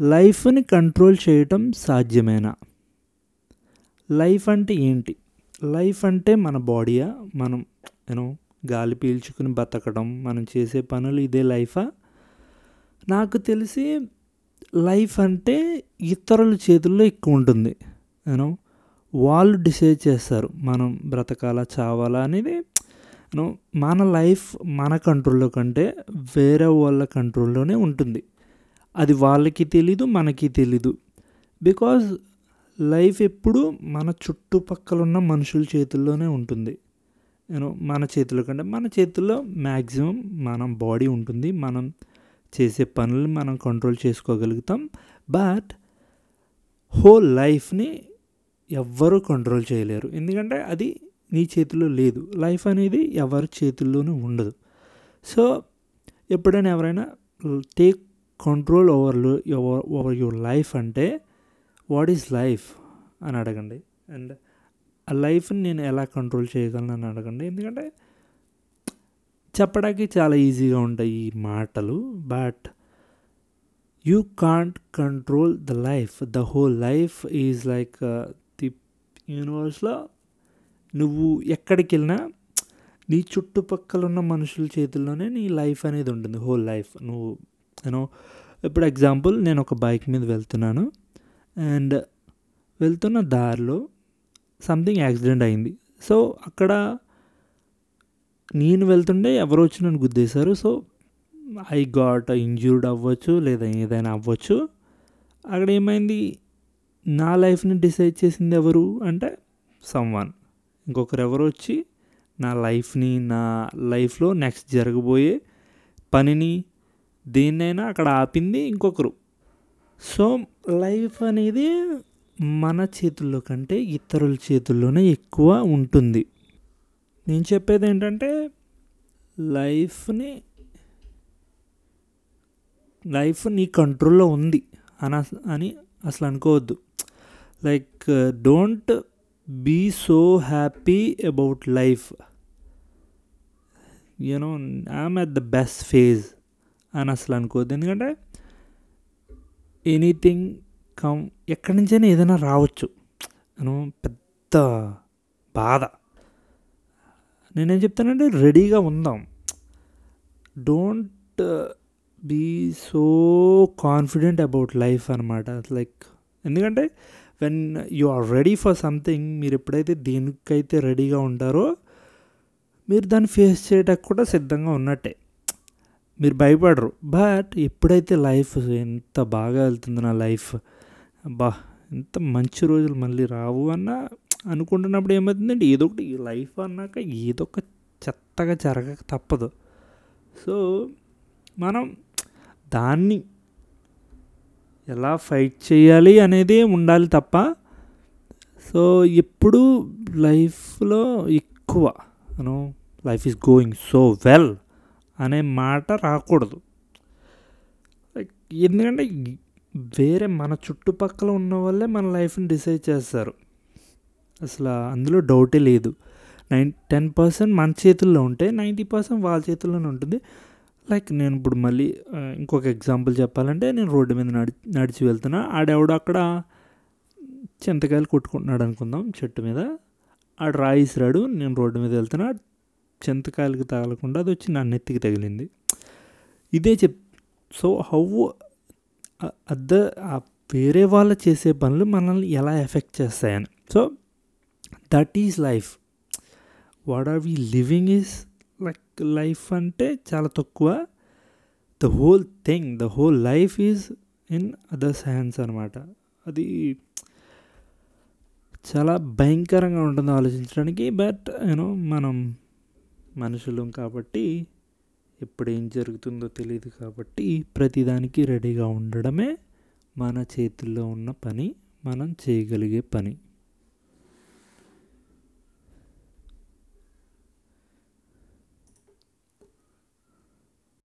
లైఫ్ని కంట్రోల్ చేయటం సాధ్యమేనా? లైఫ్ అంటే ఏంటి? లైఫ్ అంటే మన బాడీయా? మనం యూనో గాలి పీల్చుకుని బతకడం మనం చేసే పనులు ఇదే లైఫా? నాకు తెలిసి లైఫ్ అంటే ఇతరుల చేతుల్లో ఎక్కువ ఉంటుంది. యూనో వాళ్ళు డిసైడ్ చేస్తారు మనం బ్రతకాలా చావాలా అనేది మన లైఫ్ మన కంట్రోల్లో కంటే వేరే వాళ్ళ కంట్రోల్లోనే ఉంటుంది. అది వాళ్ళకి తెలీదు మనకి తెలీదు. బికాజ్ లైఫ్ ఎప్పుడు మన చుట్టుపక్కల ఉన్న మనుషుల చేతుల్లోనే ఉంటుంది. యూనో మన చేతుల్లో కంటే మన చేతుల్లో మ్యాక్సిమం మనం బాడీ ఉంటుంది. మనం చేసే పనులు మనం కంట్రోల్ చేసుకోగలుగుతాం. బట్ హోల్ లైఫ్ని ఎవ్వరూ కంట్రోల్ చేయలేరు. ఎందుకంటే అది నీ చేతిలో లేదు. లైఫ్ అనేది ఎవరి చేతుల్లోనూ ఉండదు. సో ఎప్పుడైనా ఎవరైనా take control over over your life అంటే వాట్ ఈజ్ లైఫ్ అని అడగండి. అండ్ ఆ లైఫ్ని నేను ఎలా కంట్రోల్ చేయగలను అని అడగండి. ఎందుకంటే చెప్పడానికి చాలా ఈజీగా ఉంటాయి ఈ మాటలు but you can't control the life the whole life is like the యూనివర్స్లో నువ్వు ఎక్కడికి వెళ్ళినా నీ చుట్టుపక్కల ఉన్న మనుషుల చేతుల్లోనే నీ లైఫ్ అనేది ఉంటుంది. హోల్ లైఫ్ నువ్వు యూనో ఇప్పుడు ఎగ్జాంపుల్ నేను ఒక బైక్ మీద వెళ్తున్నాను. అండ్ వెళ్తున్న దారిలో సంథింగ్ యాక్సిడెంట్ అయింది. సో అక్కడ నేను వెళ్తుండే ఎవరో వచ్చి నన్ను గుద్దేశారు. సో ఐ గాట్ ఇంజ్యూర్డ్ అవ్వచ్చు లేదా ఏదైనా అవ్వచ్చు. అక్కడ ఏమైంది? నా లైఫ్ని డిసైడ్ చేసింది ఎవరు అంటే సమ్వన్ ఇంకొకరు ఎవరు వచ్చి నా లైఫ్ని నా లైఫ్లో నెక్స్ట్ జరగబోయే పనిని దేన్నైనా అక్కడ ఆపింది ఇంకొకరు. సో లైఫ్ అనేది మన చేతుల్లో కంటే ఇతరుల చేతుల్లోనే ఎక్కువ ఉంటుంది. నేను చెప్పేది ఏంటంటే లైఫ్ని లైఫ్ నీ కంట్రోల్లో ఉంది అని అని అసలు అనుకోవద్దు. Like don't be so happy about life. You know I'm at the best phase. అని అసలు అనుకోవద్దు. ఎందుకంటే ఎనీథింగ్ కమ్ ఎక్కడి నుంచైనా ఏదైనా రావచ్చు. యూనో పెద్ద బాధ. నేనేం చెప్తానంటే రెడీగా ఉందాం. Don't be so confident about life అనమాట లైక్ ఎందుకంటే when you are ready for something మీరు ఎప్పుడైతే దేనికైతే రెడీగా ఉంటారో మీరు దాన్ని ఫేస్ చేయడానికి కూడా సిద్ధంగా ఉన్నట్టే. మీరు భయపడరు. బట్ ఎప్పుడైతే లైఫ్ ఎంత బాగా వెళ్తుంది నా లైఫ్ బా ఎంత మంచి రోజులు మళ్ళీ రావు అన్న అనుకుంటున్నప్పుడు ఏమవుతుందంటే ఏదో ఒకటి లైఫ్ అన్నాక ఏదో ఒక చెత్తగా జరగక తప్పదు. సో మనం దాన్ని ఎలా ఫైట్ చేయాలి అనేది ఉండాలి తప్ప సో ఎప్పుడు లైఫ్లో ఎక్కువ you know life is going so well అనే మాట రాకూడదు. ఎందుకంటే వేరే మన చుట్టుపక్కల ఉన్న వాళ్ళే మన లైఫ్ని డిసైడ్ చేస్తారు. అసలు అందులో డౌటే లేదు. నైన్ టెన్ పర్సెంట్ మన చేతుల్లో ఉంటే నైంటీ పర్సెంట్ వాళ్ళ చేతుల్లోనే ఉంటుంది. లైక్ నేను ఇప్పుడు మళ్ళీ ఇంకొక ఎగ్జాంపుల్ చెప్పాలంటే నేను రోడ్డు మీద నడి నడిచి వెళ్తున్నా. ఆడెవడో అక్కడ చింతకాయలు కొట్టుకుంటున్నాడు అనుకుందాం చెట్టు మీద. ఆడు రాయిసిరాడు నేను రోడ్డు మీద వెళ్తున్నా. చింతకాయలకి తగలకుండా అది వచ్చి నా నెత్తికి తగిలింది. ఇదే చెప్ సో హౌ అద్ద వేరే వాళ్ళు చేసే పనులు మనల్ని ఎలా ఎఫెక్ట్ చేస్తాయని. So that is life. What are we living is like life అంటే చాలా తక్కువ. The whole thing the whole life is in others hands అనమాట అది చాలా భయంకరంగా ఉంటుంది ఆలోచించడానికి. బట్ యూనో మనం మనుషులం కాబట్టి ఎప్పుడు ఏం జరుగుతుందో తెలియదు కాబట్టి ప్రతిదానికి రెడీగా ఉండడమే మన చేతుల్లో ఉన్న పని మనం చేయగలిగే పని.